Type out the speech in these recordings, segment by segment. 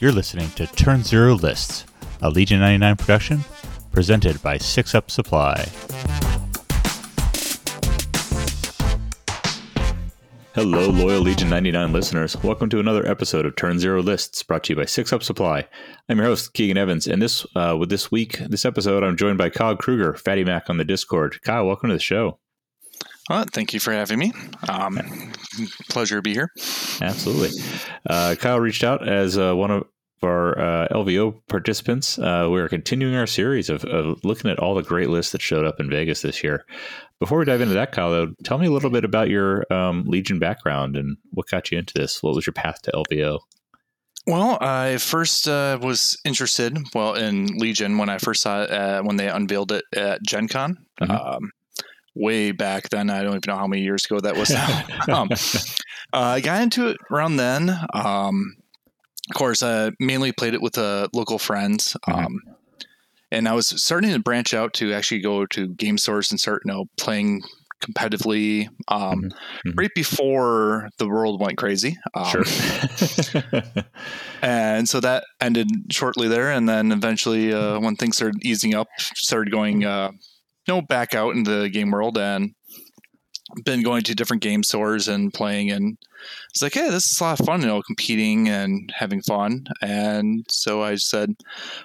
You're listening to Turn Zero Lists, a Legion 99 production presented by Six Up Supply. Hello, loyal Legion 99 listeners. Welcome to another episode of Turn Zero Lists, brought to you by Six Up Supply. I'm your host, Keegan Evans, and this uh, with this week, this episode, I'm joined by Kyle Kruger, Fatty Mac on the Discord. Kyle, welcome to the show. Well, thank you for having me. Um, pleasure to be here. Absolutely. Uh, Kyle reached out as uh, one of our uh, LVO participants. Uh, we are continuing our series of, of, looking at all the great lists that showed up in Vegas this year. Before we dive into that, Kyle, though, tell me a little bit about your um, Legion background and what got you into this. What was your path to LVO? Well, I first uh, was interested, well, in Legion when I first saw it uh, when they unveiled it at Gen Con. Mm-hmm. Um, way back then. I don't even know how many years ago that was. um, uh, I got into it around then. Um, of course, I mainly played it with uh, local friends. Mm-hmm. Um, and I was starting to branch out to actually go to game stores and start, you know, playing competitively um, mm-hmm. mm-hmm. right before the world went crazy. Um, sure. and so that ended shortly there. And then eventually, uh, when things started easing up, started going uh, know, back out in the game world and been going to different game stores and playing and it's like, hey, this is a lot of fun, you know, competing and having fun. And so I said,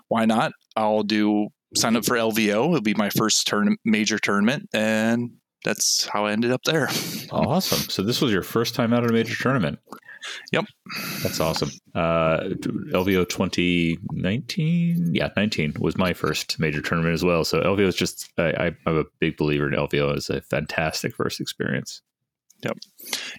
why not? I'll do sign up for LVO. It'll be my first turn major tournament and that's how I ended up there. Awesome. So this was your first time out at a major tournament. Yep. That's awesome. Uh, LVO 2019, yeah, 19 was my first major tournament as well. So LVO is just, I, I'm a big believer in LVO. It's a fantastic first experience. Yep.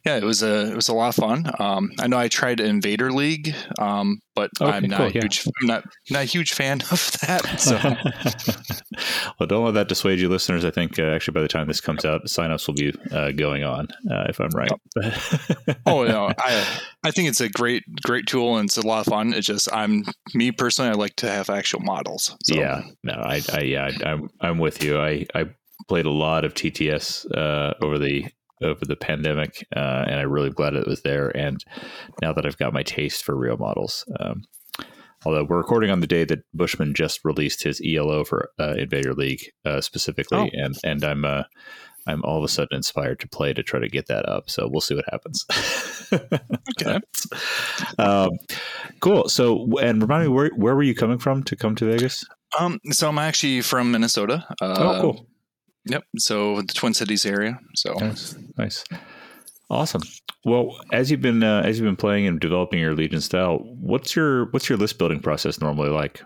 Yeah, it was a it was a lot of fun. Um, I know I tried Invader League, um, but okay, I'm not cool, yeah. huge. I'm not not a huge fan of that. So. well, don't let that dissuade you, listeners. I think uh, actually by the time this comes out, signups will be uh, going on. Uh, if I'm right. oh no, I I think it's a great great tool and it's a lot of fun. It's just I'm me personally. I like to have actual models. So. Yeah. No, I, I yeah, I, I'm I'm with you. I I played a lot of TTS uh, over the over the pandemic, uh, and I'm really glad it was there. And now that I've got my taste for real models, um, although we're recording on the day that Bushman just released his ELO for uh, Invader League uh, specifically, oh. and and I'm uh, I'm all of a sudden inspired to play to try to get that up. So we'll see what happens. okay. Um, cool. So, and remind me, where where were you coming from to come to Vegas? Um, so I'm actually from Minnesota. Uh, oh, cool. Yep. So the Twin Cities area. So nice. nice. Awesome. Well, as you've been uh, as you've been playing and developing your Legion style, what's your what's your list building process normally like?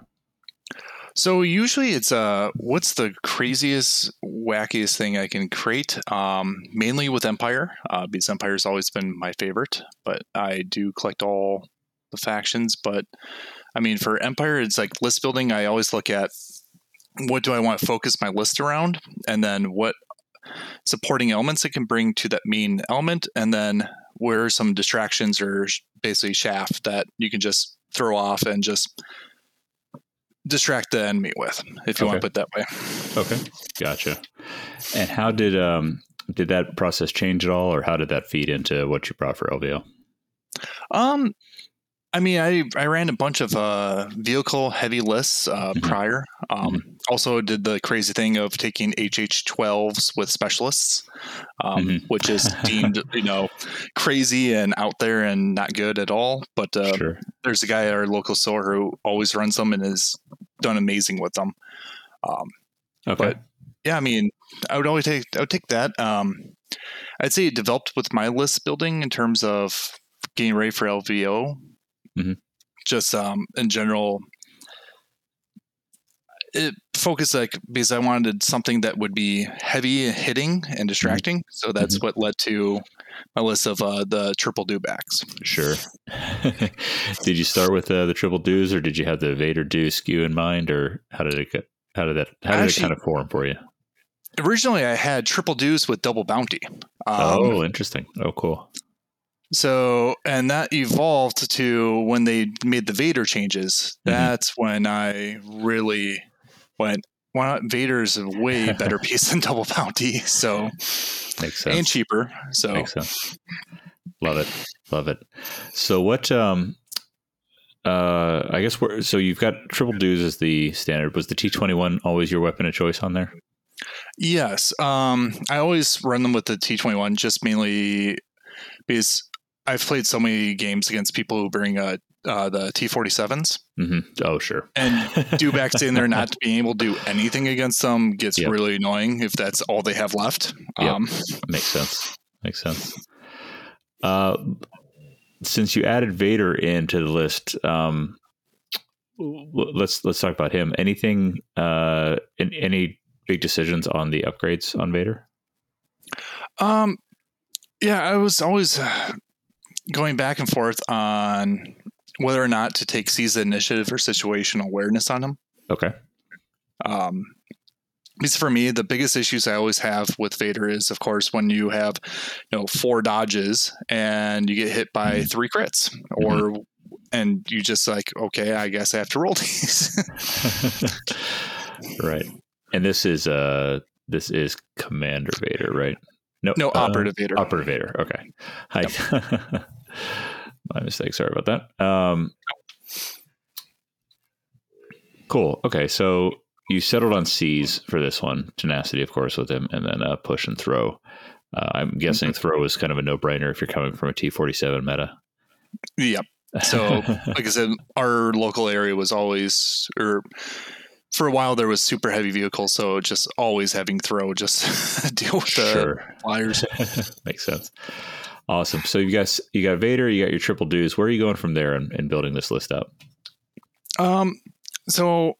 So usually it's uh what's the craziest wackiest thing I can create? Um, mainly with Empire, uh, because Empire's always been my favorite, but I do collect all the factions. But I mean, for Empire, it's like list building. I always look at what do I want to focus my list around, and then what supporting elements it can bring to that main element, and then where are some distractions or basically shaft that you can just throw off and just distract the enemy with, if you okay. want to put that way. Okay, gotcha. And how did um did that process change at all, or how did that feed into what you brought for LVO? Um, I mean, I, I ran a bunch of uh, vehicle heavy lists uh, mm-hmm. prior. Um, mm-hmm. Also, did the crazy thing of taking HH12s with specialists, um, mm-hmm. which is deemed you know crazy and out there and not good at all. But uh, sure. there's a guy at our local store who always runs them and has done amazing with them. Um, okay. But yeah, I mean, I would always take I would take that. Um, I'd say it developed with my list building in terms of getting ready for LVO Mm-hmm. Just um, in general, it focused like because I wanted something that would be heavy hitting and mm-hmm. distracting. Mm-hmm. So that's mm-hmm. what led to my list of uh, the triple dewbacks. Sure. did you start with uh, the triple dews, or did you have the Vader dew skew in mind, or how did it get, how did that how did Actually, it kind of form for you? Originally, I had triple dews with double bounty. Um, oh, interesting. Oh, cool. So, and that evolved to when they made the Vader changes. Mm-hmm. That's when I really went, why not? Vader's a way better piece than Double Bounty. So, makes sense. And cheaper. So, makes sense. Love it. Love it. So, what, um, uh, I guess we're so you've got triple dews as the standard. Was the T twenty one always your weapon of choice on there? Yes. Um, I always run them with the T twenty one, just mainly because I've played so many games against people who bring uh, uh, the T forty sevens. Mm-hmm. Oh, sure. And dewbacks in there not being able to do anything against them gets Yep. really annoying if that's all they have left. Yep. Um, Makes sense. Makes sense. Uh, since you added Vader into the list, um, let's let's talk about him. Anything? Uh, in, any big decisions on the upgrades on Vader? Um, yeah, I was always uh, going back and forth on whether or not to take seize the initiative or situational awareness on him. Okay. Um, because for me, the biggest issues I always have with Vader is, of course, when you have, you know, four dodges and you get hit by three crits, or and you just like, okay, I guess I have to roll these. right. And this is uh this is Commander Vader, right? No, no, uh, operative Vader. Operative Vader. Okay. Hi. My mistake. Sorry about that. Um, cool. Okay. So you settled on C's for this one. Tenacity, of course, with him, and then uh, push and throw. Uh, I'm guessing throw is kind of a no brainer if you're coming from a T47 meta. Yep. So, like I said, our local area was always, or for a while there was super heavy vehicles, so just always having throw, just deal with the sure. flyers. Makes sense. Awesome. So you guys, you got Vader, you got your triple dews. Where are you going from there in building this list up? Um, so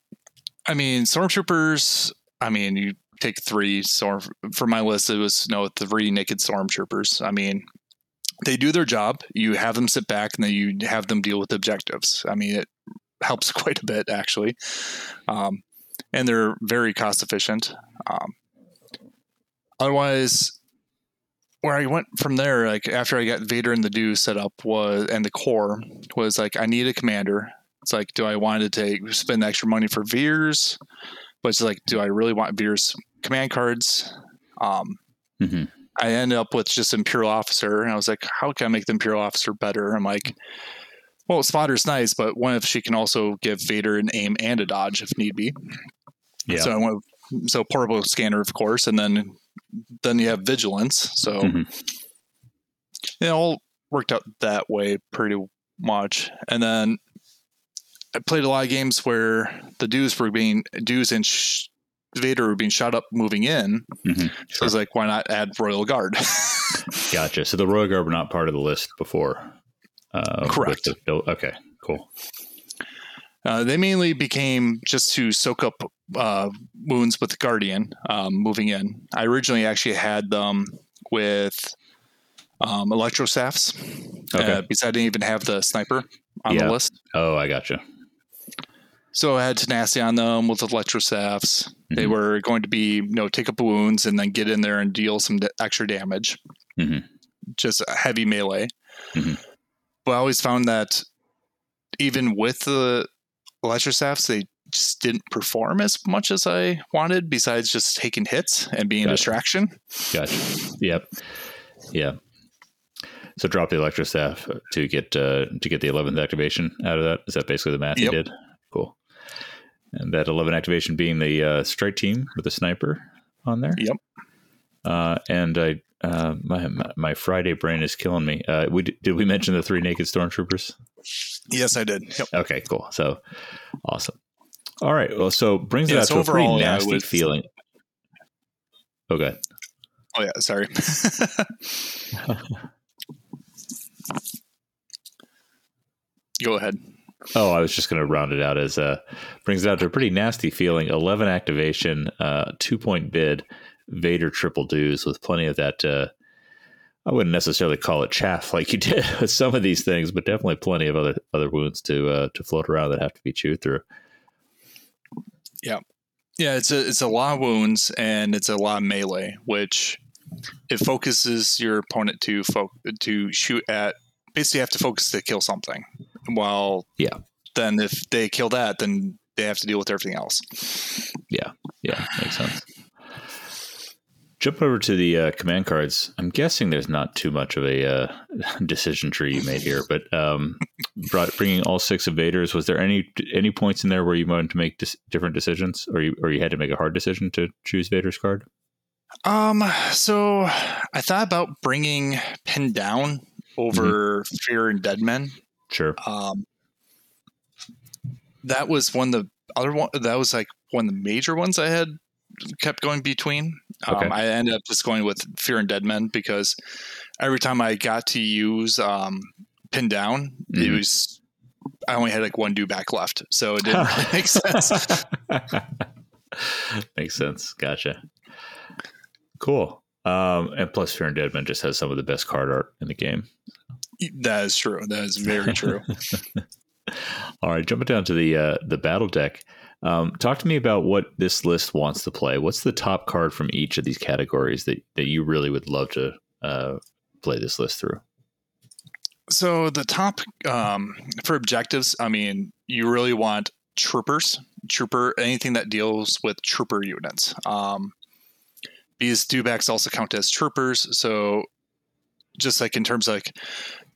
I mean, stormtroopers. I mean, you take three. Storm for my list, it was no three naked stormtroopers. I mean, they do their job. You have them sit back, and then you have them deal with objectives. I mean, it helps quite a bit actually, um, and they're very cost efficient. Um, otherwise. Where I went from there, like after I got Vader and the do set up, was and the core was like I need a commander it's like, do I want to take spend extra money for Veers? But it's like, do I really want Veers command cards? Um, mm-hmm. I ended up with just Imperial Officer, and I was like, how can I make the Imperial Officer better? I'm like, well, Spotter's nice, but what if she can also give Vader an aim and a dodge if need be? Yeah. So I went so portable scanner, of course, and then then you have vigilance. So Mhm. it all worked out that way pretty much. And then I played a lot of games where the dews were being dews and sh- Vader were being shot up moving in. Mhm. So I was like, why not add Royal Guard? Gotcha. So the Royal Guard were not part of the list before. Uh, Correct. the okay. Cool. Uh, they mainly became just to soak up uh, wounds with the Guardian um, moving in. I originally actually had them with um, electro staffs Okay. uh, because I didn't even have the sniper on Yeah. the list. oh, I gotcha. So I had tenacity on them with electro staffs. They Mhm. were going to be, you know, take up wounds and then get in there and deal some extra damage. Mhm. Just heavy melee. Mhm. But I always found that even with the electro staffs, they just didn't perform as much as I wanted. Besides just taking hits and being a Gotcha. distraction. Gotcha. Yep. Yeah. So drop the electro staff to get uh, to get the eleventh activation out of that. Is that basically the math Yep. you did? Cool. And that eleven activation being the uh, strike team with a sniper on there. Yep. Uh, and I uh, my my- Friday brain is killing me. Uh, we did we mention the three naked stormtroopers? Yes, I did. Yep. Okay, cool. So awesome. All right. Well, so brings it out so to a pretty overall, yeah, nasty would- feeling. Okay. Oh yeah, sorry. Go ahead. Oh, I was just going to round it out as uh, brings it out to a pretty nasty feeling. Eleven activation, uh, two point bid, Vader triple dews with plenty of that. Uh, I wouldn't necessarily call it chaff like you did with some of these things, but definitely plenty of other other wounds to uh, to float around that have to be chewed through. Yeah, yeah, it's a it's a lot of wounds and it's a lot of melee, which it focuses your opponent to fo- to shoot at. Basically, you have to focus to kill something. While Yeah. then if they kill that, then they have to deal with everything else. Yeah, yeah, makes sense. Jump over to the uh, command cards. I'm guessing there's not too much of a uh, decision tree you made here, but um, brought, bringing all six invaders. Was there any any points in there where you wanted to make dis- different decisions, or you or you had to make a hard decision to choose Vader's card? Um, so I thought about bringing Pin Down over mm-hmm. Fear and Dead Men. Sure. Um, that was one of the other one. That was like one of the major ones I had kept going between. Um, okay. Um, I ended up just going with Fear and Dead Men because every time I got to use um, Pin Down, mm-hmm. it was I only had like one dewback left, so it didn't really make sense. Makes sense. Gotcha. Cool. Um, and plus, Fear and Dead Men just has some of the best card art in the game. That is true. That is very true. All right, jumping down to the uh, the battle deck. Um, talk to me about what this list wants to play. What's the top card from each of these categories that, that you really would love to uh, play this list through? So the top um, for objectives, I mean, you really want troopers, trooper, anything that deals with trooper units. Um, these dewbacks also count as troopers, so just like in terms of like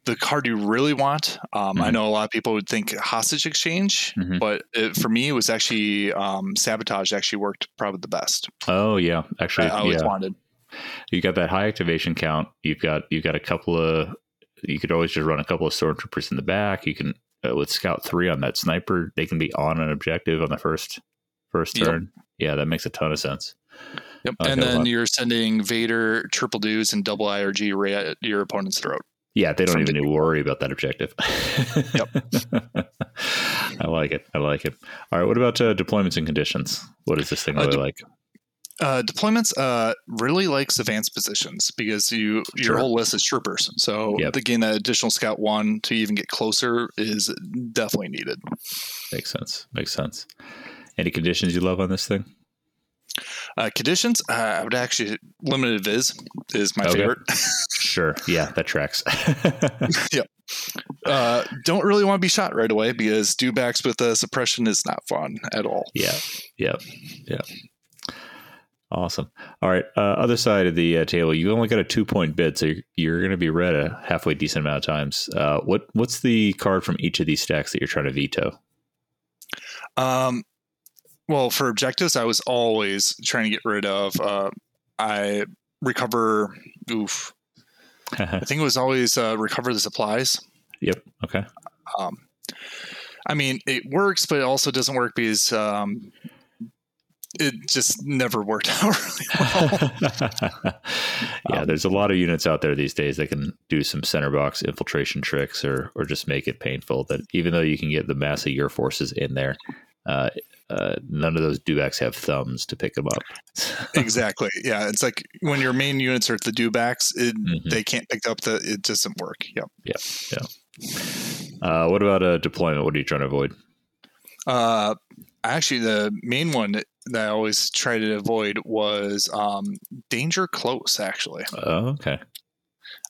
the card you really want. Um, mm-hmm. I know a lot of people would think hostage exchange, mm-hmm. but it, for me, it was actually um, sabotage. Actually, worked probably the best. Oh yeah, actually, I always yeah. wanted. You got that high activation count. You've got you've got a couple of. You could always just run a couple of stormtroopers in the back. You can uh, with scout three on that sniper. They can be on an objective on the first first turn. Yep. Yeah, that makes a ton of sense. Yep. Okay, and then you're sending Vader triple dews and double IRG right at your opponent's throat. Yeah, they don't even worry about that objective. yep. I like it. I like it. All right. What about uh, deployments and conditions? What is this thing really uh, de- like? Uh, deployments uh, really likes advanced positions because you your sure. whole list is troopers. So yep. to gain that additional scout one to even get closer is definitely needed. Makes sense. Makes sense. Any conditions you love on this thing? Uh, conditions, uh, I would actually limited viz is my okay. favorite. sure, yeah, that tracks. yep. Uh, don't really want to be shot right away because dewbacks with uh, suppression is not fun at all. Yeah, yeah, yeah. Awesome. All right. Uh, other side of the uh, table, you only got a two point bid, so you're, you're going to be read a halfway decent amount of times. Uh, what What's the card from each of these stacks that you're trying to veto? Um, well, for objectives, I was always trying to get rid of. Uh, I recover. Oof. I think it was always uh, recover the supplies. Yep. Okay. Um, I mean, it works, but it also doesn't work because um, it just never worked out really well. yeah, um, there's a lot of units out there these days that can do some center box infiltration tricks or or just make it painful. That even though you can get the mass of your forces in there, uh, uh, none of those dewbacks have thumbs to pick them up. exactly. Yeah, it's like when your main units are the dewbacks, it, mm-hmm. they can't pick up the. It doesn't work. Yep. Yeah. Yeah. Uh, what about a deployment? What are you trying to avoid? Uh, actually, the main one that I always try to avoid was um, danger close. Actually. Oh, okay.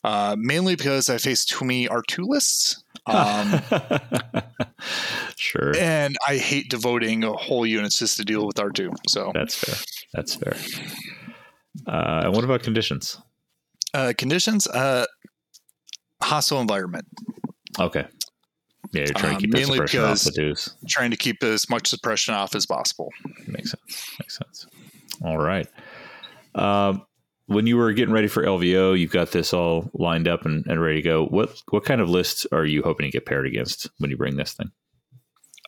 Uh, mainly because I face too many R2 lists. Um, sure. And I hate devoting a whole units just to deal with R2. So that's fair. That's fair. Uh, and what about conditions? Uh, conditions, uh, hostile environment. Okay. Yeah, you're trying to uh, keep mainly suppression off the dews. Trying to keep as much suppression off as possible. Makes sense. Makes sense. All right. Um, when you were getting ready for LVO, you've got this all lined up and, and ready to go. What what kind of lists are you hoping to get paired against when you bring this thing?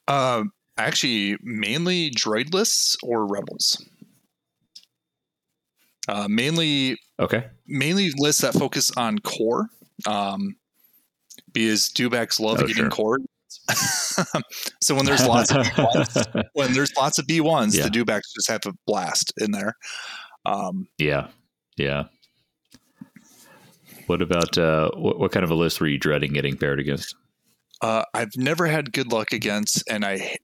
Uh, actually, mainly droid lists or rebels. Uh, mainly, okay. Mainly lists that focus on core, um, because dewbacks love oh, eating sure. core. so when there's lots of B1s, when there's lots of B ones, yeah. the dewbacks just have a blast in there. Um, yeah, yeah. What about uh, what, what kind of a list were you dreading getting paired against? Uh, I've never had good luck against, and I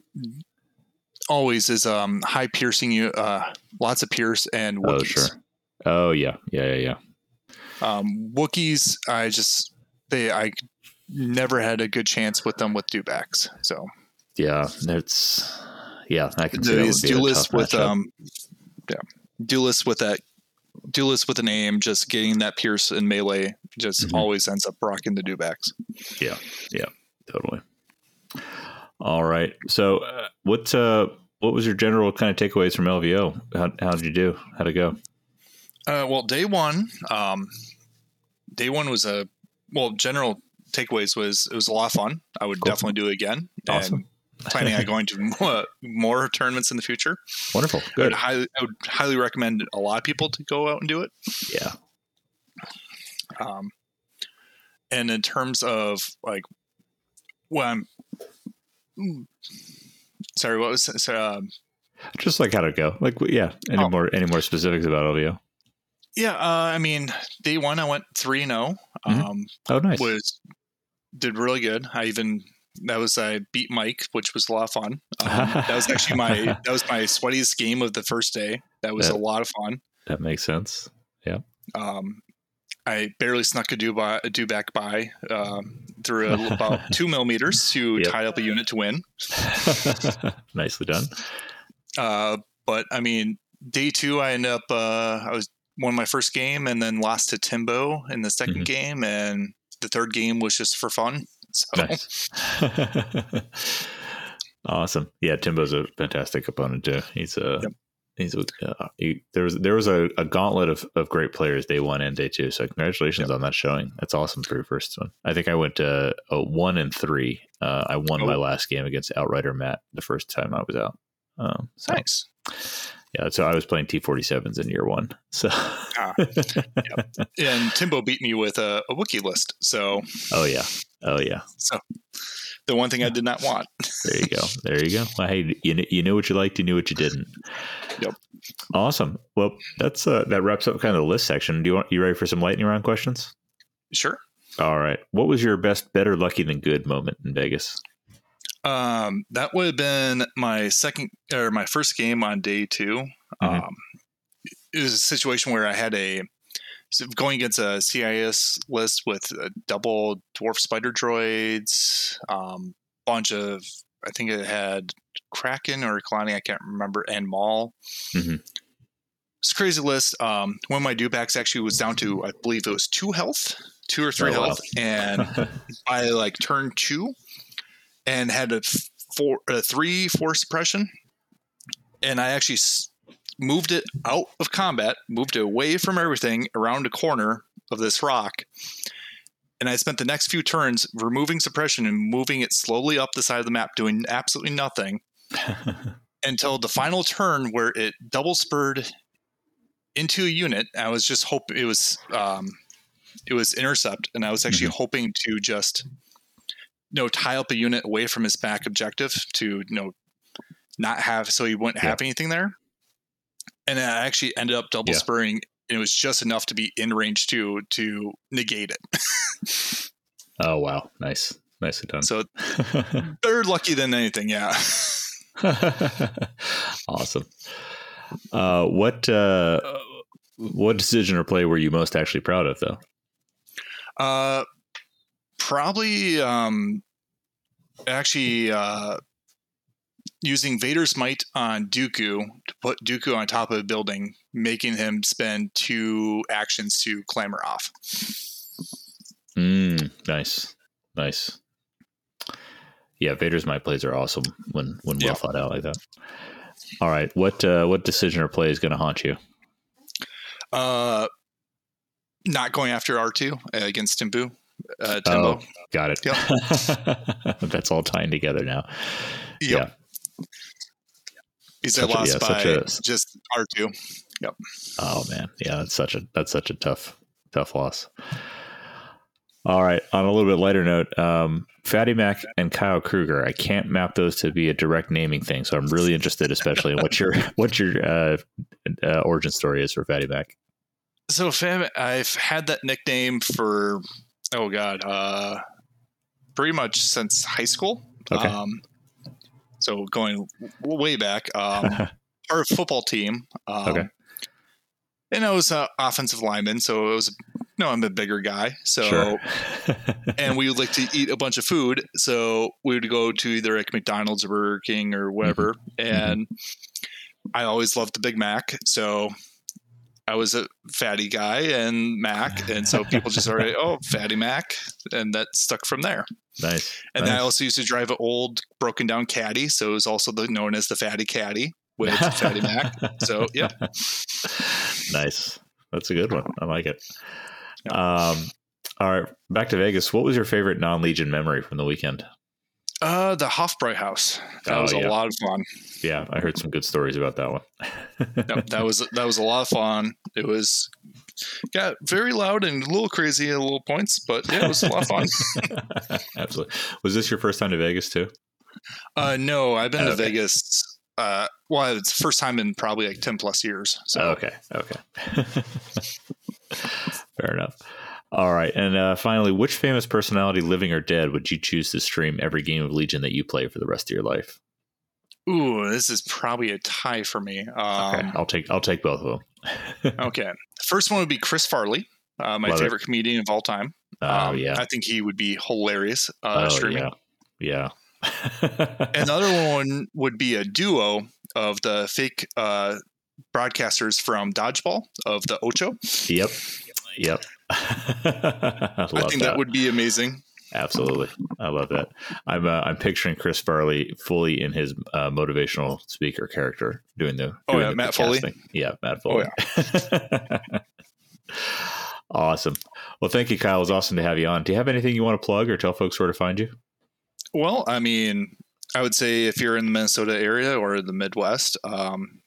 always is um, high piercing you, uh, lots of pierce and Wookiees. Oh sure. Oh yeah, yeah, yeah, yeah. Um, Wookiees, I just they I never had a good chance with them with dewbacks. So yeah, that's yeah, I can see be with matchup. um, yeah, duelist with that duelist with a name, just getting that pierce in melee just Mhm. always ends up rocking the dewbacks. Yeah, yeah, totally. All right. So, uh, what uh, what was your general kind of takeaways from LVO? How how did you do? How'd it go? Uh, well, day one, um, day one was a well. General takeaways was it was a lot of fun. I would Cool. definitely do it again. Awesome. Planning on going to more, more tournaments in the future. Wonderful. I would, Good. highly, I would highly recommend a lot of people to go out and do it. Yeah. Um, and in terms of like, well, mm, sorry. What was so, um, Just like how to go? Like, yeah. Any Oh. more any more specifics about LVO? yeah? Uh, I mean, day one I went three and zero. Mhm. Um, Oh, nice. was did really good. I even that was I beat Mike, which was a lot of fun. Um, that was actually my that was my sweatiest game of the first day. That was That- a lot of fun. That makes sense. Yeah um, I barely snuck a do by a dewback by um, through a, about two millimeters to Yep. tie up a unit to win. Nicely done. Uh, but I mean, day two, I end up uh, I was won my first game and then lost to Timbo in the 2nd Mhm. game, and the third game was just for fun. So Nice. awesome. Yeah, Timbo's a fantastic opponent too. He's a Yep. He's uh, he, there was there was a, a gauntlet of, of great players day one and day two. So congratulations on that showing. That's awesome for your first one. I think I went to a one and three. Uh, I won my Oh. last game against Outrider Matt the first time I was out. Um, so nice. yeah, so I was playing T forty sevens in year one. So Ah, And Timbo beat me with a, a Wookiee list. So oh yeah, oh yeah. The one thing I did not want. There you go. There you go. Well, hey, you you knew what you liked, you knew what you didn't. Yep. Awesome. Well, that's uh, that wraps up kind of the list section. Do you want you ready for some lightning round questions? Sure. All right. What was your best, better, lucky than good moment in Vegas? Um, that would have been my second or my first game on day 2 Mhm. Um, it was a situation where I had a going against a CIS list with uh, double dwarf spider droids, um, bunch of I think it had Kraken or Kalani, I can't remember, and Maul. Mhm. It's a crazy list. Um, one of my dewbacks actually was down to I believe it was two health, two or three Oh, wow. health, and I like turned two and had a four, a three four suppression, and I actually s- moved it out of combat, moved it away from everything around a corner of this rock, and I spent the next few turns removing suppression and moving it slowly up the side of the map, doing absolutely nothing until the final turn where it double spurred into a unit. I was just hoping it was um, it was intercept, and I was actually hoping to just you know tie up a unit away from his back objective to you know not have so he wouldn't have anything there. And I actually ended up double Yeah. spurring. And it was just enough to be in range to to negate it. oh wow, nice, nicely done. So better lucky than anything, yeah. awesome. Uh, what uh, what decision or play were you most actually proud of, though? Uh, probably um, actually uh, using Vader's might on Dooku to put Dooku on top of a building, making him spend two actions to clamber off. Mm, nice, nice. Yeah, Vader's might plays are awesome when when well Yeah. thought out like that. All right, what uh, what decision or play is going to haunt you? Uh, not going after R two against Timbu. Uh, Timbo. Oh, got it. That's all tying together now. yep. He's Such a- lost yeah, by a- just R two. Oh man, yeah, that's such a that's such a tough tough loss. All right, on a little bit lighter note, um, Fatty Mac and Kyle Kruger. I can't map those to be a direct naming thing, so I'm really interested, especially in what your what your uh, uh, origin story is for Fatty Mac. So fam, I've had that nickname for oh god, uh, pretty much since high school. Okay. Um, so going way back, um, our football team. Um, Okay. And I was uh, offensive lineman, so it was no, I'm a bigger guy. So sure. and we would like to eat a bunch of food. So we would go to either like McDonald's or Burger King or whatever. And I always loved the Big Mac. So I was a fatty guy and Mac, and so people just already oh fatty Mac, and that stuck from there. Nice. And nice. then I also used to drive an old broken down caddy, so it was also the, known as the fatty caddy with fatty Mac. So yeah, nice. That's a good one. I like it. Um, all right, back to Vegas. What was your favorite non-Legion memory from the weekend? Uh, the Hofbräu House. That Oh, was yeah. a lot of fun. Yeah, I heard some good stories about that one. Yep, that was that was a lot of fun. It was got very loud and a little crazy at little points, but yeah, it was a lot of fun. Absolutely. Was this your first time to Vegas too? Uh, no, I've been to Okay. Vegas. Uh, well, it's the first time in probably like ten plus years. So okay. Okay. Fair enough. All right, and uh, finally, which famous personality, living or dead, would you choose to stream every game of Legion that you play for the rest of your life? ooh, this is probably a tie for me. Okay, Um, I'll take I'll take both of them. okay. first one would be Chris Farley, uh, my Love it. favorite comedian of all time. Oh Um, yeah. I think he would be hilarious uh, oh streaming. yeah. Yeah. And the other one would be a duo of the fake uh, broadcasters from Dodgeball of the Ocho. Yep. Yep. I I think that. would be amazing. Absolutely, I love that. I'm uh, I'm picturing Chris Farley fully in his uh, motivational speaker character doing the Oh, doing yeah, the Matt Foley? casting. Yeah, Matt Oh, Foley. awesome. Well, thank you, Kyle. It was awesome to have you on. Do you have anything you want to plug or tell folks where to find you? Well, I mean, I would say if you're in the Minnesota area or the Midwest, um,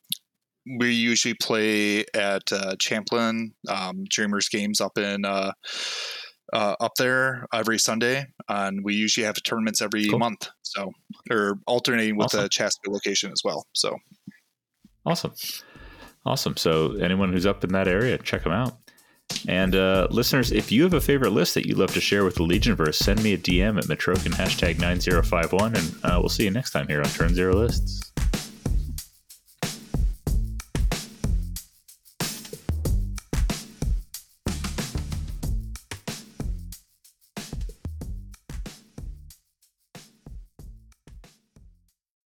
we usually play at uh, Champlin um, Dreamers Games up in uh, uh, up there every Sunday, and we usually have tournaments every Cool. month. So, or alternating with Awesome. the Chaska location as well. So, Awesome. Awesome. So, anyone who's up in that area, check them out. And uh, listeners, if you have a favorite list that you'd love to share with the Legionverse, send me a DM at Metrokin hashtag 9051, and uh, we'll see you next time here on Turn Zero Lists.